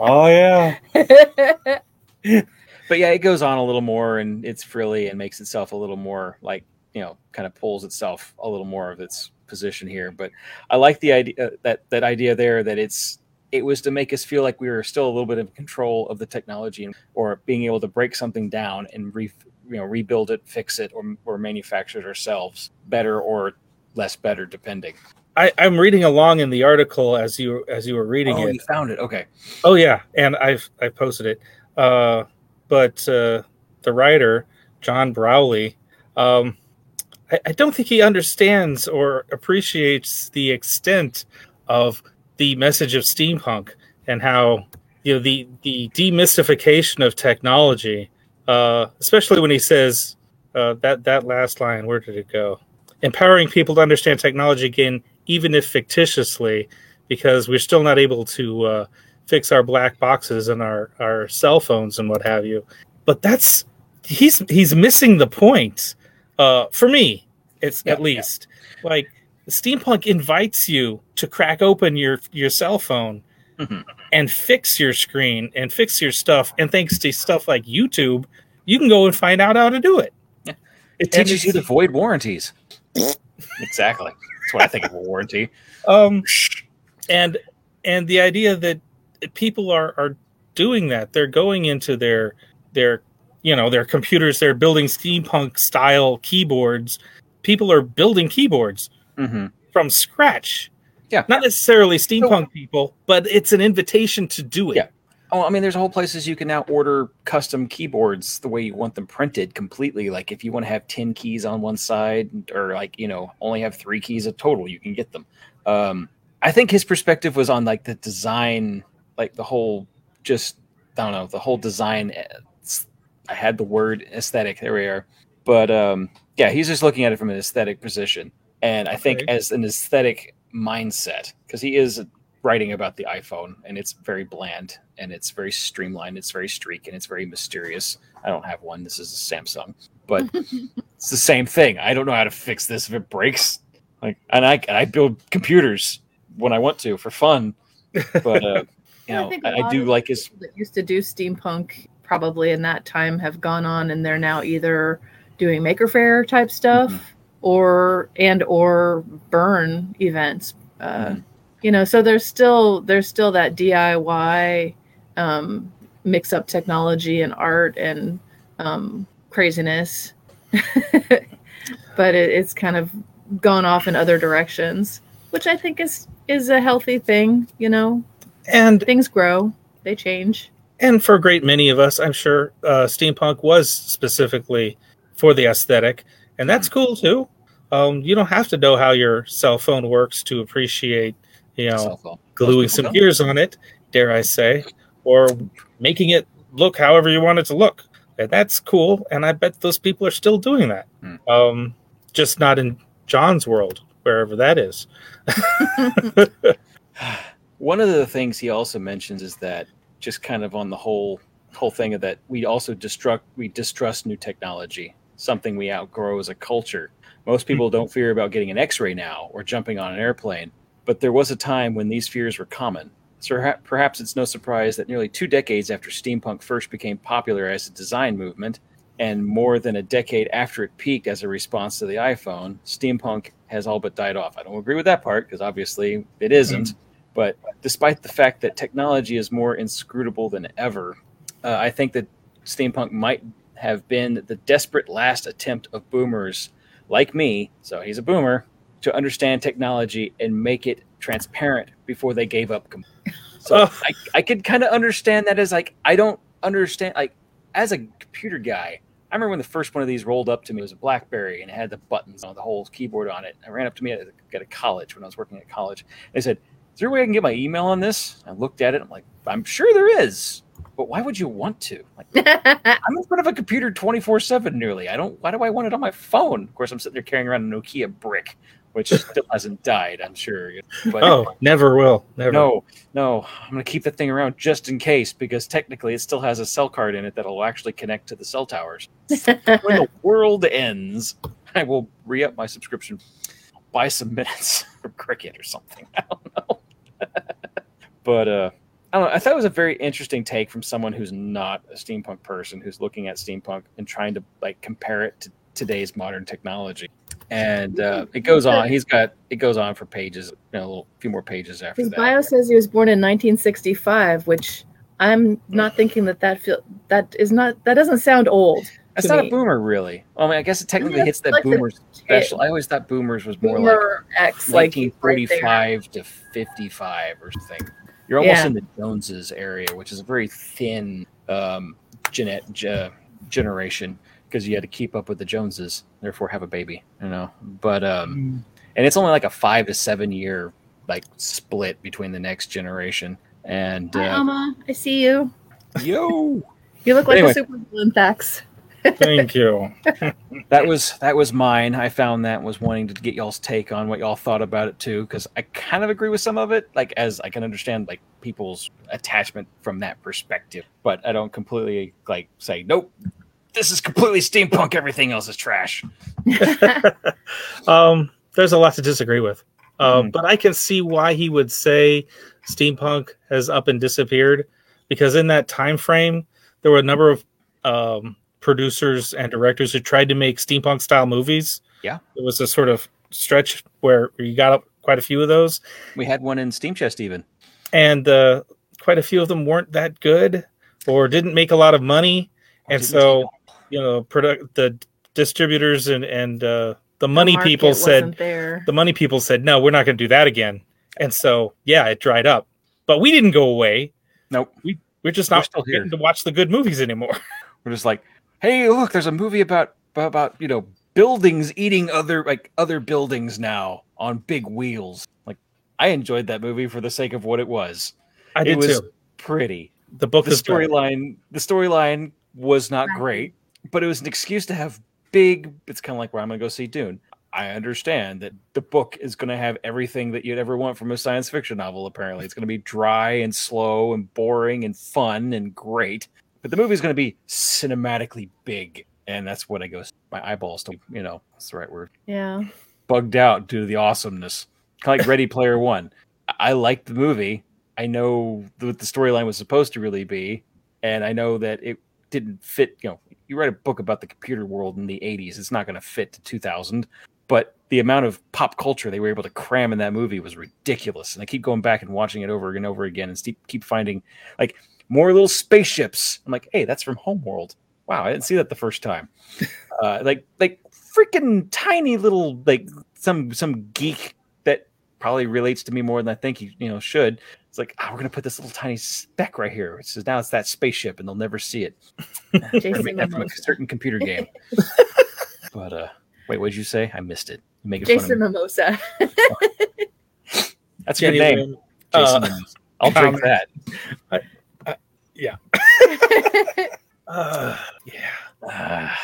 oh yeah. but yeah, it goes on a little more and it's frilly and makes itself a little more like, you know, kind of pulls itself a little more of its position here. But I like the idea uh, that that idea there that it's it was to make us feel like we were still a little bit in control of the technology or being able to break something down and re, you know rebuild it, fix it, or or manufacture it ourselves better or less better depending. I, am reading along in the article as you as you were reading oh, it. You found it, okay? Oh yeah, and I've I posted it. Uh, but uh, the writer John Browley, um, I, I don't think he understands or appreciates the extent of the message of steampunk and how you know the the demystification of technology, uh, especially when he says uh, that that last line. Where did it go? Empowering people to understand technology again, even if fictitiously, because we're still not able to uh, fix our black boxes and our our cell phones and what have you. But that's he's he's missing the point uh, for me, it's yeah, at least yeah. like steampunk invites you to crack open your your cell phone mm-hmm. and fix your screen and fix your stuff. And thanks to stuff like YouTube, you can go and find out how to do it. Yeah. It teaches you to void warranties. exactly. That's what I think of a warranty. Um, and and the idea that people are are doing that, they're going into their their you know their computers they're building steampunk style keyboards people are building keyboards mm-hmm. from scratch yeah not necessarily steampunk so, people but it's an invitation to do it yeah oh i mean there's whole places you can now order custom keyboards the way you want them printed completely like if you want to have 10 keys on one side or like you know only have three keys a total you can get them um i think his perspective was on like the design like the whole just i don't know the whole design eh, I had the word aesthetic. There we are. But um, yeah, he's just looking at it from an aesthetic position, and I think okay. as an aesthetic mindset, because he is writing about the iPhone, and it's very bland, and it's very streamlined, it's very streak, and it's very mysterious. I don't have one. This is a Samsung, but it's the same thing. I don't know how to fix this if it breaks. Like, and I I build computers when I want to for fun, but uh, you know, think a I, I lot do like his. that used to do steampunk probably in that time have gone on and they're now either doing Maker Faire type stuff Mhm. Or and or burn events uh, Mhm. you know so there's still there's still that diy um, mix up technology and art and um, craziness. But it, it's kind of gone off in other directions which i think is is a healthy thing you know? And things grow they change. And for a great many of us, I'm sure uh, steampunk was specifically for the aesthetic, and that's cool too. Um, you don't have to know how your cell phone works to appreciate, you know, gluing some people gears on it, dare I say, or making it look however you want it to look. And that's cool. And I bet those people are still doing that. Hmm. Um, just not in John's world, wherever that is. One of the things he also mentions is that just kind of on the whole whole thing of that we also distrust we distrust new technology, something we outgrow as a culture. Most people don't fear about getting an X-ray now or jumping on an airplane, but there was a time when these fears were common. So perhaps it's no surprise that nearly two decades after steampunk first became popular as a design movement, and more than a decade after it peaked as a response to the iPhone, steampunk has all but died off. I don't agree with that part because obviously it isn't. But despite the fact that technology is more inscrutable than ever, uh, I think that steampunk might have been the desperate last attempt of boomers like me, so he's a boomer, to understand technology and make it transparent before they gave up. So Oh. I, I could kind of understand that as like, I don't understand, like, as a computer guy, I remember when the first one of these rolled up to me it was a BlackBerry and it had the buttons on the whole keyboard on it. I ran up to me at, at a college when I was working at college. They said, "Is there a way I can get my email on this?" I looked at it. I'm like, "I'm sure there is, but why would you want to?" Like, I'm in front of a computer 24 seven nearly. I don't. Why do I want it on my phone? Of course, I'm sitting there carrying around a Nokia brick, which still hasn't died. I'm sure. But Oh, never will. Never. no, no, I'm gonna keep that thing around just in case because technically it still has a cell card in it that'll actually connect to the cell towers. when the world ends, I will re up my subscription, buy some minutes from Cricket or something. I don't know. but uh, I don't know. I thought it was a very interesting take from someone who's not a steampunk person who's looking at steampunk and trying to like compare it to today's modern technology. And uh, it goes on. He's got it goes on for pages, you know, a little few more pages after His that. bio says he was born in 1965, which I'm not thinking that that feel that is not that doesn't sound old. That's not me. a boomer, really. Well, I mean, I guess it technically Yeah, hits that like the boomers special. I always thought boomers was more like Boomer X, like right 1945 to 55 or something. You're almost Yeah. in the Joneses area, which is a very thin um, genet, ge- generation because you had to keep up with the Joneses, therefore have a baby, you know. But um, and it's only like a five to seven year like split between the next generation. And Hi, uh, Alma. I see you. yo, You look like Anyway. a super villain, Thax. Thank you. that was that was mine. I found that was wanting to get y'all's take on what y'all thought about it too, because I kind of agree with some of it. Like as I can understand like people's attachment from that perspective, but I don't completely like say nope. This is completely steampunk. Everything else is trash. um, there's a lot to disagree with, um, Mhm. but I can see why he would say steampunk has up and disappeared because in that time frame there were a number of um, producers and directors who tried to make steampunk style movies. Yeah. it was a sort of stretch where you got quite a few of those, We had one in Steam Chest even. and uh, quite a few of them weren't that good or didn't make a lot of money, and so you know, product the distributors and and uh, the money Market people said there. the money people said, no, we're not going to do that again. And so, yeah, it dried up. But we didn't go away. Nope. We we're just We're not still here. to watch the good movies anymore. We're just like, hey, look, there's a movie about about you know buildings eating other like other buildings now on big wheels. Like I enjoyed that movie for the sake of what it was. I it did was too. pretty. The book The storyline, the storyline was not great, but it was an excuse to have big. It's kind of like where I'm going to go see Dune. I understand that the book is going to have everything that you'd ever want from a science fiction novel. Apparently, it's going to be dry and slow and boring and fun and great. But the movie is going to be cinematically big, and that's what I go. My eyeballs, don't, you know, that's the right word. Yeah. bugged out due to the awesomeness. Kind of like Ready Player One. I I liked the movie. I know what the storyline was supposed to really be, and I know that it didn't fit. You know, you write a book about the computer world in the '80s, it's not going to fit to 2000. But the amount of pop culture they were able to cram in that movie was ridiculous. And I keep going back and watching it over and over again, and keep finding like more little spaceships. I'm like, hey, that's from Homeworld. Wow, I didn't see that the first time. Uh, like like freaking tiny little like some some geek that probably relates to me more than I think he you know should. It's like, oh, we're gonna put this little tiny speck right here. It says now it's that spaceship, and they'll never see it. Jason Make that from a certain computer game. but uh, wait, what did you say? I missed it. Make it Jason fun of. Mimosa. That's a Jenny good name, Jason. uh, Mimosa. I'll drink comment. That. uh, yeah. Ah,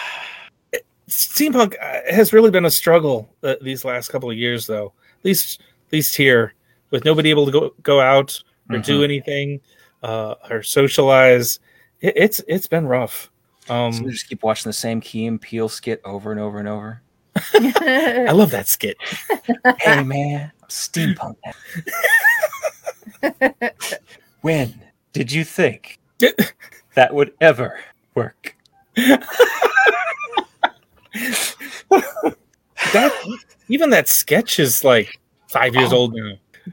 steampunk uh, has really been a struggle uh, these last couple of years though at least at least here with nobody able to go go out or do Mhm. anything uh or socialize it, it's it's been rough um so we just keep watching the same Key and Peele skit over and over and over. i love that skit hey man, I'm steampunk. when did you think that would ever work? that even that sketch is like five years Oh. old now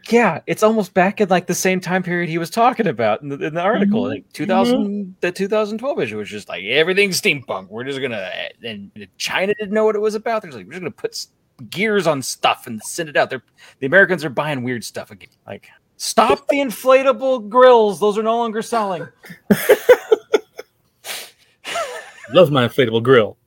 Yeah, it's almost back in like the same time period he was talking about in the, in the article, Mhm. like 2000, the 2012 issue was just like everything's steampunk. We're just gonna, and China didn't know what it was about. They're just like, we're just gonna put gears on stuff and send it out. They're the Americans are buying weird stuff again. Like, stop the inflatable grills; those are no longer selling. love my inflatable grill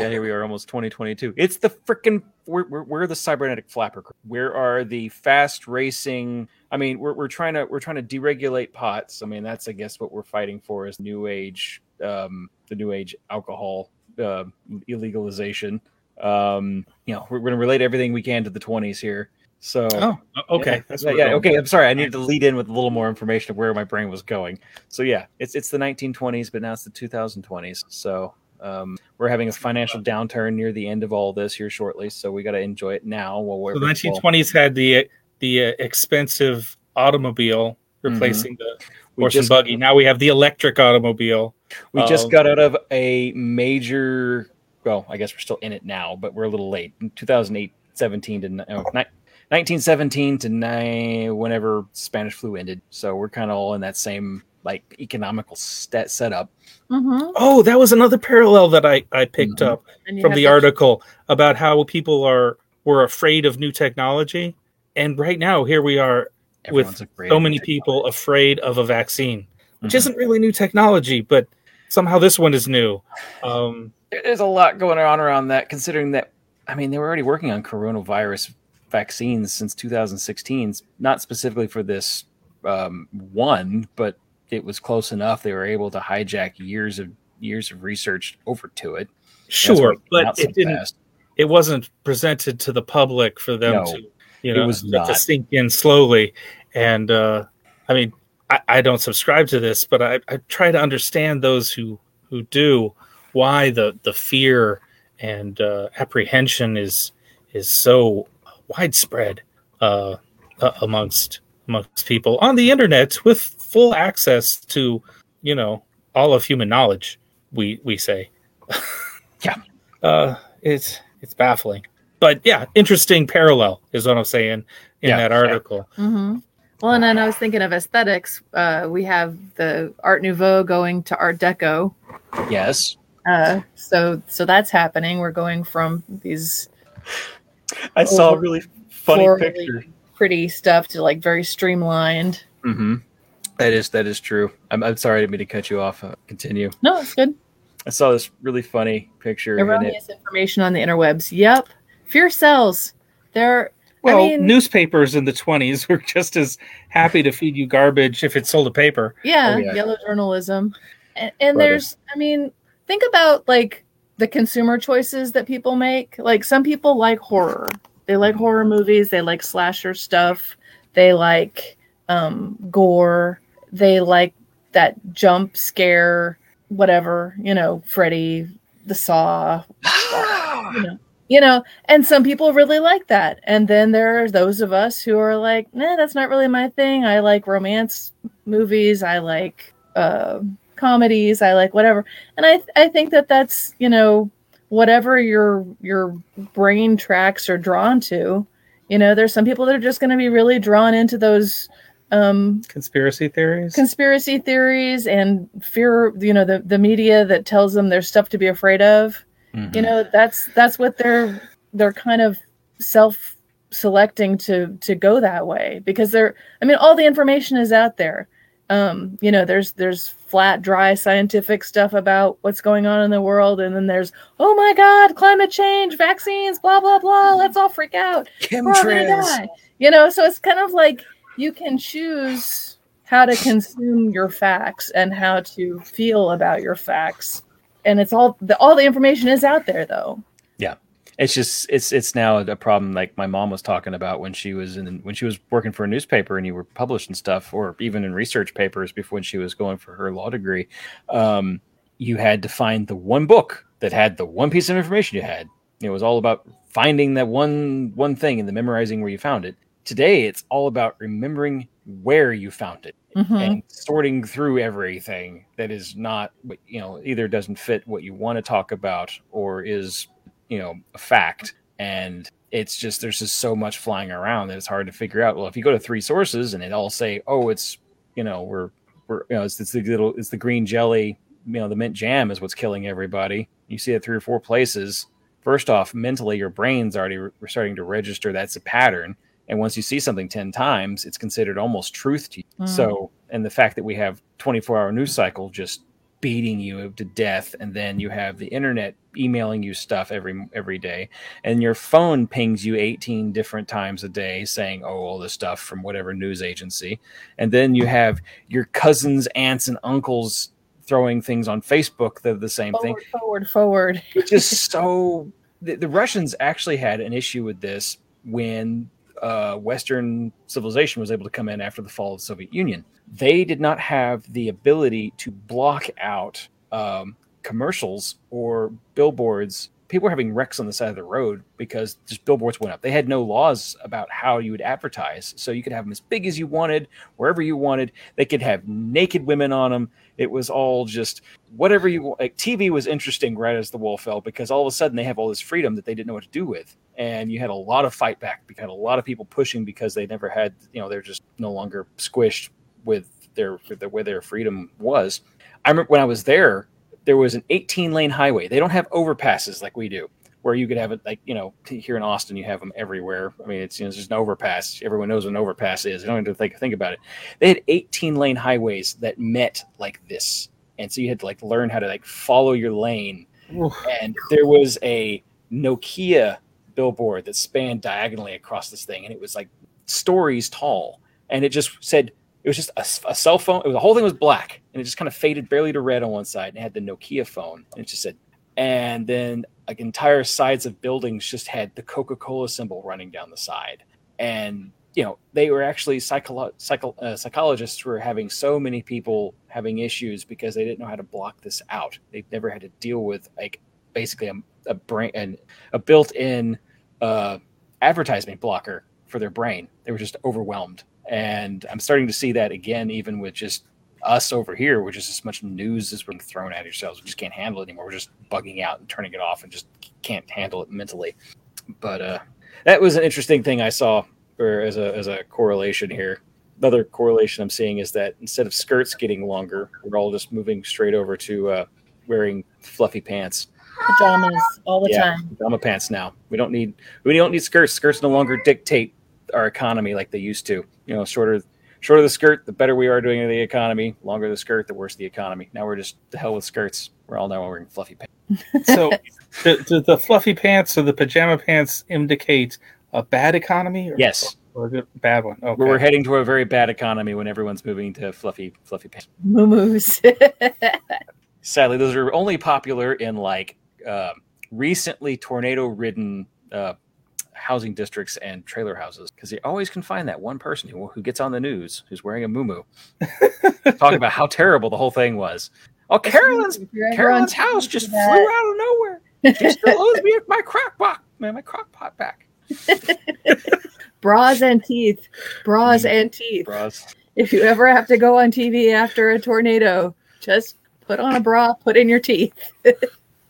yeah, here we are, almost 2022. It's the freaking we're, we're, we're the cybernetic flapper. Where are the fast racing? I mean, we're, we're trying to we're trying to deregulate pots. I mean, that's I guess what we're fighting for is new age, um, the new age alcohol uh, illegalization. Um, you know, we're going to relate everything we can to the 20s here. So oh okay yeah, that's yeah, yeah, okay. I'm sorry. I needed to lead in with a little more information of where my brain was going. So yeah, it's it's the 1920s, but now it's the 2020s. So um, we're having a financial downturn near the end of all this here shortly. So we got to enjoy it now while we're the 1920s had the the uh, expensive automobile replacing the Mm-hmm. we horse just, and buggy. Now we have the electric automobile. we just Um, got out of a major. Well, I guess we're still in it now, but we're a little late. In 2008, 17 to ni- oh, ni- 1917 to nine, whenever Spanish flu ended. So we're kind of all in that same like economical stat setup. Mhm. Oh, that was another parallel that I I picked Mhm. up from have the article about how people are were afraid of new technology, and right now here we are with Everyone's afraid so many people afraid of a vaccine, which Mhm. isn't really new technology, but somehow this one is new. Um, There's a lot going on around that, considering that I mean they were already working on coronavirus vaccines since 2016, not specifically for this um, one, but it was close enough. They were able to hijack years of years of research over to it. Sure, but so it didn't. fast. It wasn't presented to the public for them No, to, you know, it was to not. sink in slowly. And uh, I mean, I, I don't subscribe to this, but I, I try to understand those who who do why the the fear and uh, apprehension is is so widespread uh, uh, amongst amongst people on the internet with full access to you know all of human knowledge. We we say, Yeah. uh, it's it's baffling, but yeah, interesting parallel is what I'm saying in Yeah, that yeah. article. hmm Well, and then I was thinking of aesthetics. Uh, we have the Art Nouveau going to Art Deco. Yes, Uh, so so that's happening. We're going from these I saw a really funny picture. pretty stuff to like very streamlined. hmm That is that is true. I'm, I'm sorry I didn't mean to cut you off. Uh, continue. No, it's good. I saw this really funny picture in information on the interwebs. Yep. Fear sells. They're Well, mean- newspapers in the 20s were just as happy to feed you garbage if it sold a paper. yeah, Oh, yeah. yellow journalism. And, and there's I mean, think about like the consumer choices that people make. Like some people like horror. They like horror movies, they like slasher stuff, they like um gore, they like that jump scare whatever, you know, Freddy, the Saw, you know. you know, and some people really like that. And then there are those of us who are like, nah, that's not really my thing. I like romance movies. I like uh, comedies. I like whatever. And I, I think that that's, you know, whatever your your brain tracks are drawn to. You know, there's some people that are just going to be really drawn into those um, conspiracy theories, conspiracy theories, and fear. You know, the the media that tells them there's stuff to be afraid of. Mm-hmm. You know, that's that's what they're they're kind of self selecting to to go that way because they're. I mean, all the information is out there. Um, you know, there's there's flat, dry scientific stuff about what's going on in the world, and then there's oh my god, climate change, vaccines, blah blah blah. Let's all freak out. Chemtrails. You know, so it's kind of like you can choose how to consume your facts and how to feel about your facts and it's all the all the information is out there though it's just it's it's now a problem like my mom was talking about when she was in when she was working for a newspaper and you were publishing stuff or even in research papers before when she was going for her law degree um, you had to find the one book that had the one piece of information you had it was all about finding that one one thing and the memorizing where you found it today it's all about remembering where you found it mm-hmm. and sorting through everything that is not you know either doesn't fit what you want to talk about or is you know a fact. And it's just there's just so much flying around that it's hard to figure out. Well if you go to three sources and it all say oh it's you know we're we're you know it's, it's the little it's the green jelly you know the mint jam is what's killing everybody. You see it three or four places. First off mentally your brain's already re- starting to register that's a pattern. And once you see something 10 times it's considered almost truth to you. Mm. so and the fact that we have 24 hour news cycle just beating you to death and then you have the internet emailing you stuff every every day and your phone pings you 18 different times a day saying oh all this stuff from whatever news agency and then you have your cousins aunts and uncles throwing things on facebook that are the same forward, thing. Forward forward it's just so the, the russians actually had an issue with this when uh, Western civilization was able to come in after the fall of the Soviet Union. They did not have the ability to block out um, commercials or billboards. People were having wrecks on the side of the road because just billboards went up. They had no laws about how you would advertise, so you could have them as big as you wanted, wherever you wanted. They could have naked women on them. It was all just whatever you like. TV was interesting right as the wall fell because all of a sudden they have all this freedom that they didn't know what to do with and you had a lot of fight back. Had a lot of people pushing because they never had, you know, they're just no longer squished with their with the way their freedom was. I remember when I was there, there was an 18 lane highway. They don't have overpasses like we do, where you could have it like you know here in Austin you have them everywhere. I mean it's you know there's an overpass. Everyone knows what an overpass is. You don't have to think think about it. They had 18 lane highways that met like this, and so you had to like learn how to like follow your lane. Oof. And there was a Nokia billboard that spanned diagonally across this thing, and it was like stories tall, and it just said it was just a, a cell phone. It was, the whole thing was black, and it just kind of faded barely to red on one side, and it had the Nokia phone, and it just said, and then like entire sides of buildings just had the Coca Cola symbol running down the side, and you know they were actually psycholo- psycho- uh, psychologists were having so many people having issues because they didn't know how to block this out. They've never had to deal with like basically a, a brain and a built-in uh, advertisement blocker for their brain. They were just overwhelmed, and I'm starting to see that again, even with just us over here, which is as much news as we're thrown at ourselves. We just can't handle it anymore. We're just bugging out and turning it off, and just can't handle it mentally. But uh, that was an interesting thing I saw, or as a as a correlation here. Another correlation I'm seeing is that instead of skirts getting longer, we're all just moving straight over to uh, wearing fluffy pants pajamas all the yeah, time. Pajama pants now. We don't need we don't need skirts. Skirts no longer dictate our economy like they used to. You know, shorter shorter the skirt, the better we are doing the economy. Longer the skirt, the worse the economy. Now we're just the hell with skirts. We're all now wearing fluffy pants. so, do, do, the fluffy pants or the pajama pants indicate a bad economy? Or, yes. Or a bad one. Okay. We're heading to a very bad economy when everyone's moving to fluffy, fluffy pants. moo Sadly, those are only popular in like uh, recently tornado ridden uh, housing districts and trailer houses because they always can find that one person who, who gets on the news who's wearing a moo talking about how terrible the whole thing was. Oh, Carolyn's Carolyn's house just flew out of nowhere. She still owes me my crack box. my, my crock pot back. Bras and teeth. Bras and teeth. Bras. If you ever have to go on TV after a tornado, just put on a bra, put in your teeth.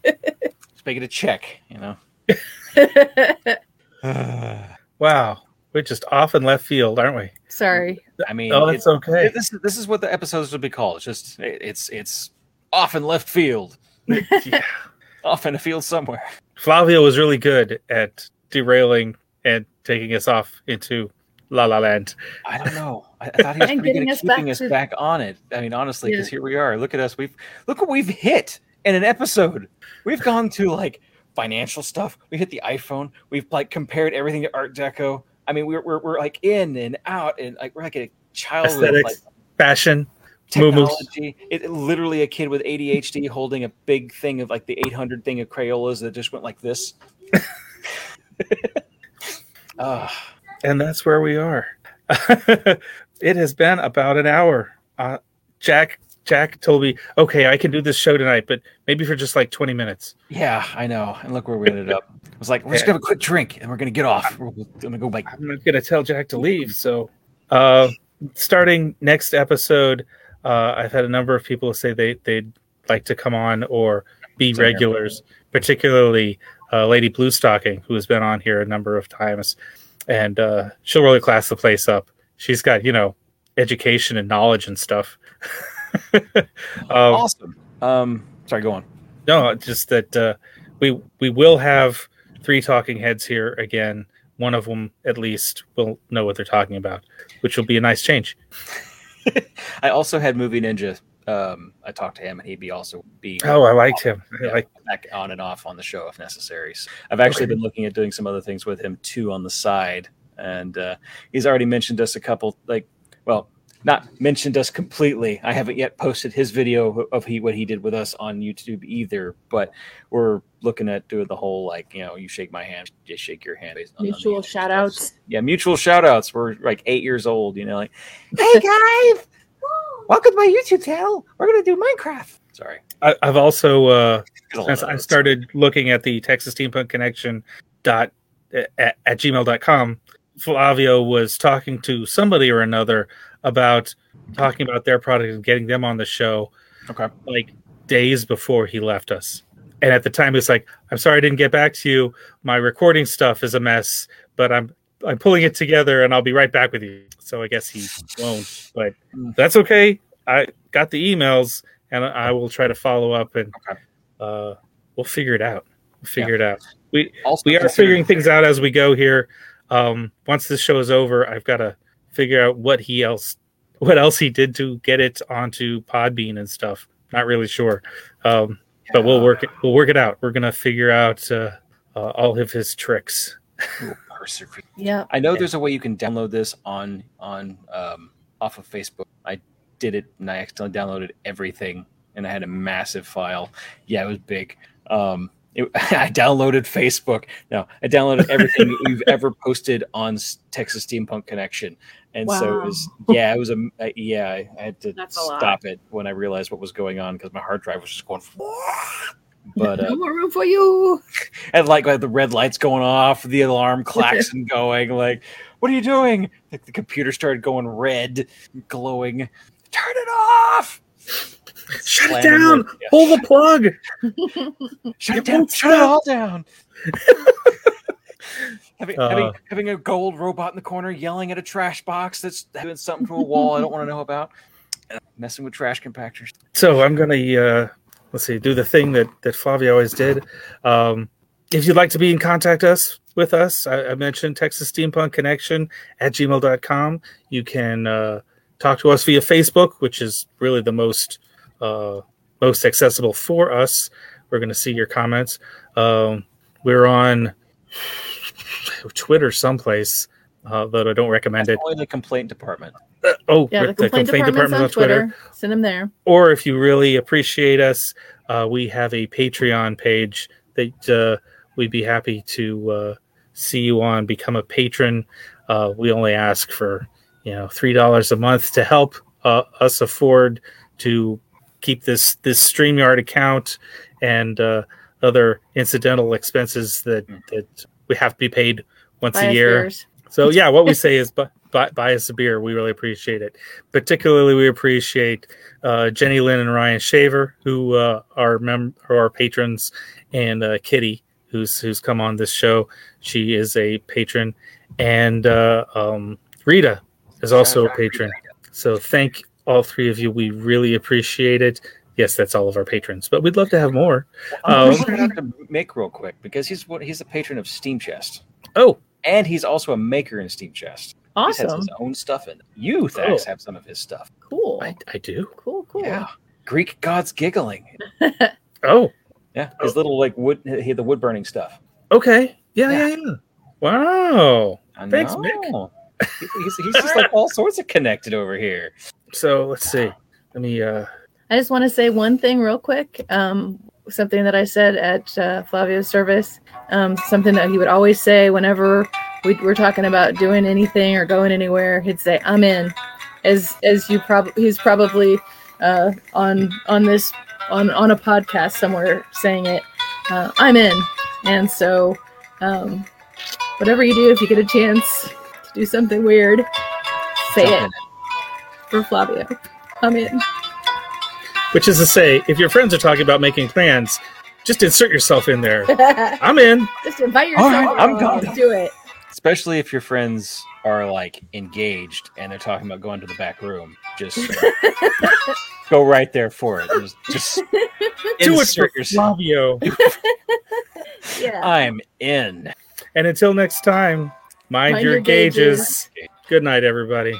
Just make it a check, you know. Wow, we're just off in left field, aren't we? Sorry. I mean, Oh, it- that's okay. this is this is what the episodes would be called. It's just it- it's it's off in left field, Yeah. off in a field somewhere. Flavio was really good at derailing and taking us off into La La Land. I don't know. I, I thought he was And pretty good at us keeping back us to- back on it. I mean, honestly, because Yeah. here we are. Look at us. We've look what we've hit in an episode. We've gone to like financial stuff. We hit the iPhone. We've like compared everything to Art Deco. I mean, we're we're, we're like in and out, and like we're like a child with like Aesthetics, fashion, technology. It, it- literally a kid with ADHD holding a big thing of like the 800 thing of Crayolas that just went like this. Ah, and that's where we are. it has been about an hour. Uh, Jack Jack told me, okay, I can do this show tonight, but maybe for just like 20 minutes. yeah, I know. And look where we ended up. I was like, we're just gonna have a quick drink and we're gonna get off. We're, we're gonna go like I'm not going to tell Jack to leave. So, uh, starting next episode, uh, I've had a number of people say they they'd like to come on or be Same here. regulars, particularly uh, Lady Blue Stocking, who has been on here a number of times, and uh, she'll really class the place up. She's got you know education and knowledge and stuff. um, awesome. Um, sorry, go on. no, just that uh, we we will have three talking heads here again. One of them, at least, will know what they're talking about, which will be a nice change. I also had Movie Ninja. Um, I talked to him and he'd be also be Oh, I liked him. I Yeah, like back on and off on the show if necessary. So I've actually Okay. been looking at doing some other things with him too on the side, and uh, he's already mentioned us a couple. Like, well, not mentioned us completely. I haven't yet posted his video of he what he did with us on YouTube either. But we're looking at doing the whole like you know you shake my hand, just shake your hand. on- on the Mutual YouTube shout outs. Yeah, mutual shout outs. We're like eight years old, you know, like, hey guys, welcome to my YouTube channel. We're gonna do Minecraft. Sorry. I, I've also uh, There's a lot since I started looking at the Texas Steampunk Connection dot at, at gmail.com, Flavio was talking to somebody or another about talking about their product and getting them on the show Okay. like days before he left us. And at the time, he was like, "I'm sorry I didn't get back to you. My recording stuff is a mess, but I'm I'm pulling it together, and I'll be right back with you." So I guess he won't, but that's okay. I got the emails, and I will try to follow up, and Okay. uh, we'll figure it out. We'll figure it out. We Also, we are figuring things out as we go here. Um, once this show is over, I've got to figure out what he else, what else he did to get it onto Podbean and stuff. Not really sure, um, but we'll work it. We'll work it out. We're gonna figure out uh, uh, all of his tricks. Persevere. Yeah. I know there's a way you can download this on on um, off of Facebook. I did it and I accidentally downloaded everything, and I had a massive file. Yeah, it was big. Um, it, I downloaded Facebook. No, I downloaded everything we've ever posted on Texas Steampunk Connection, and so it was yeah, it was a yeah. I had to That's stop it when I realized what was going on because my hard drive was just going. But uh, no more room for you. and like, like the red lights going off, the alarm klaxon going, like, what are you doing? Like the computer started going red, glowing. Turn it off! Shut it down! the- yeah. Pull the plug! Shut it It down! Shut it all down! having, Uh. having, having a gold robot in the corner yelling at a trash box that's doing something from a wall I don't want to know about. Messing with trash compactors. So I'm gonna uh, let's see, do the thing that that Flavio always did. Um, if you'd like to be in contact us with us, I, I mentioned Texas Steampunk Connection at gmail.com. You can uh, talk to us via Facebook, which is really the most uh, most accessible for us. We're going to see your comments. Um, we're on Twitter someplace, uh, though I don't recommend That's it. only the complaint department. Uh, oh, Yeah, the complaint, department's on Twitter. Send them there. or if you really appreciate us, uh, we have a Patreon page that uh, we'd be happy to uh, see you on. Become a patron. Uh, we only ask for you know three dollars a month to help uh, us afford to keep this this Streamyard account and uh, other incidental expenses that that we have to be paid once Buy a year. beers. So yeah, what we say is buy, buy, buy us a beer. We really appreciate it. Particularly, we appreciate uh, Jenny Lynn and Ryan Shaver, who uh, are mem- are our patrons, and uh, Kitty, who's who's come on this show. She is a patron, and uh, um, Rita is also a patron. So thank all three of you. We really appreciate it. Yes, that's all of our patrons, but we'd love to have more. I'm Um, gonna shout to Mick real quick because he's what he's a patron of Steam Chest, Oh, and he's also a maker in Steam Chest. He has Awesome. his own stuff in it. You, Thax, Oh. have some of his stuff. Cool. I, I do. Cool. Cool. Yeah, Greek gods giggling. Oh, Yeah, his little like wood, he had the wood burning stuff. okay. Yeah, Yeah. yeah, yeah. Wow. I Thanks, know. He's, he's just like all sorts of connected over here. So let's see. Let me. uh I just want to say one thing real quick. Um, something that I said at uh, Flavio's service. Um, something that he would always say whenever we were talking about doing anything or going anywhere. He'd say, "I'm in." As as you probably he's probably uh, on on this on on a podcast somewhere saying it. Uh, I'm in, and so um, whatever you do, if you get a chance to do something weird, say Jump it in. for Flavio. I'm in. Which is to say, if your friends are talking about making plans, just insert yourself in there. I'm in. Just invite yourself. right, I'm along. gone. Do it. Especially if your friends are like engaged and they're talking about going to the back room. Just go right there for it. Just, just Do it for insert yourself. Flavio. Yeah. I'm in. And until next time, mind, Mind your, your gauges. Good night, everybody.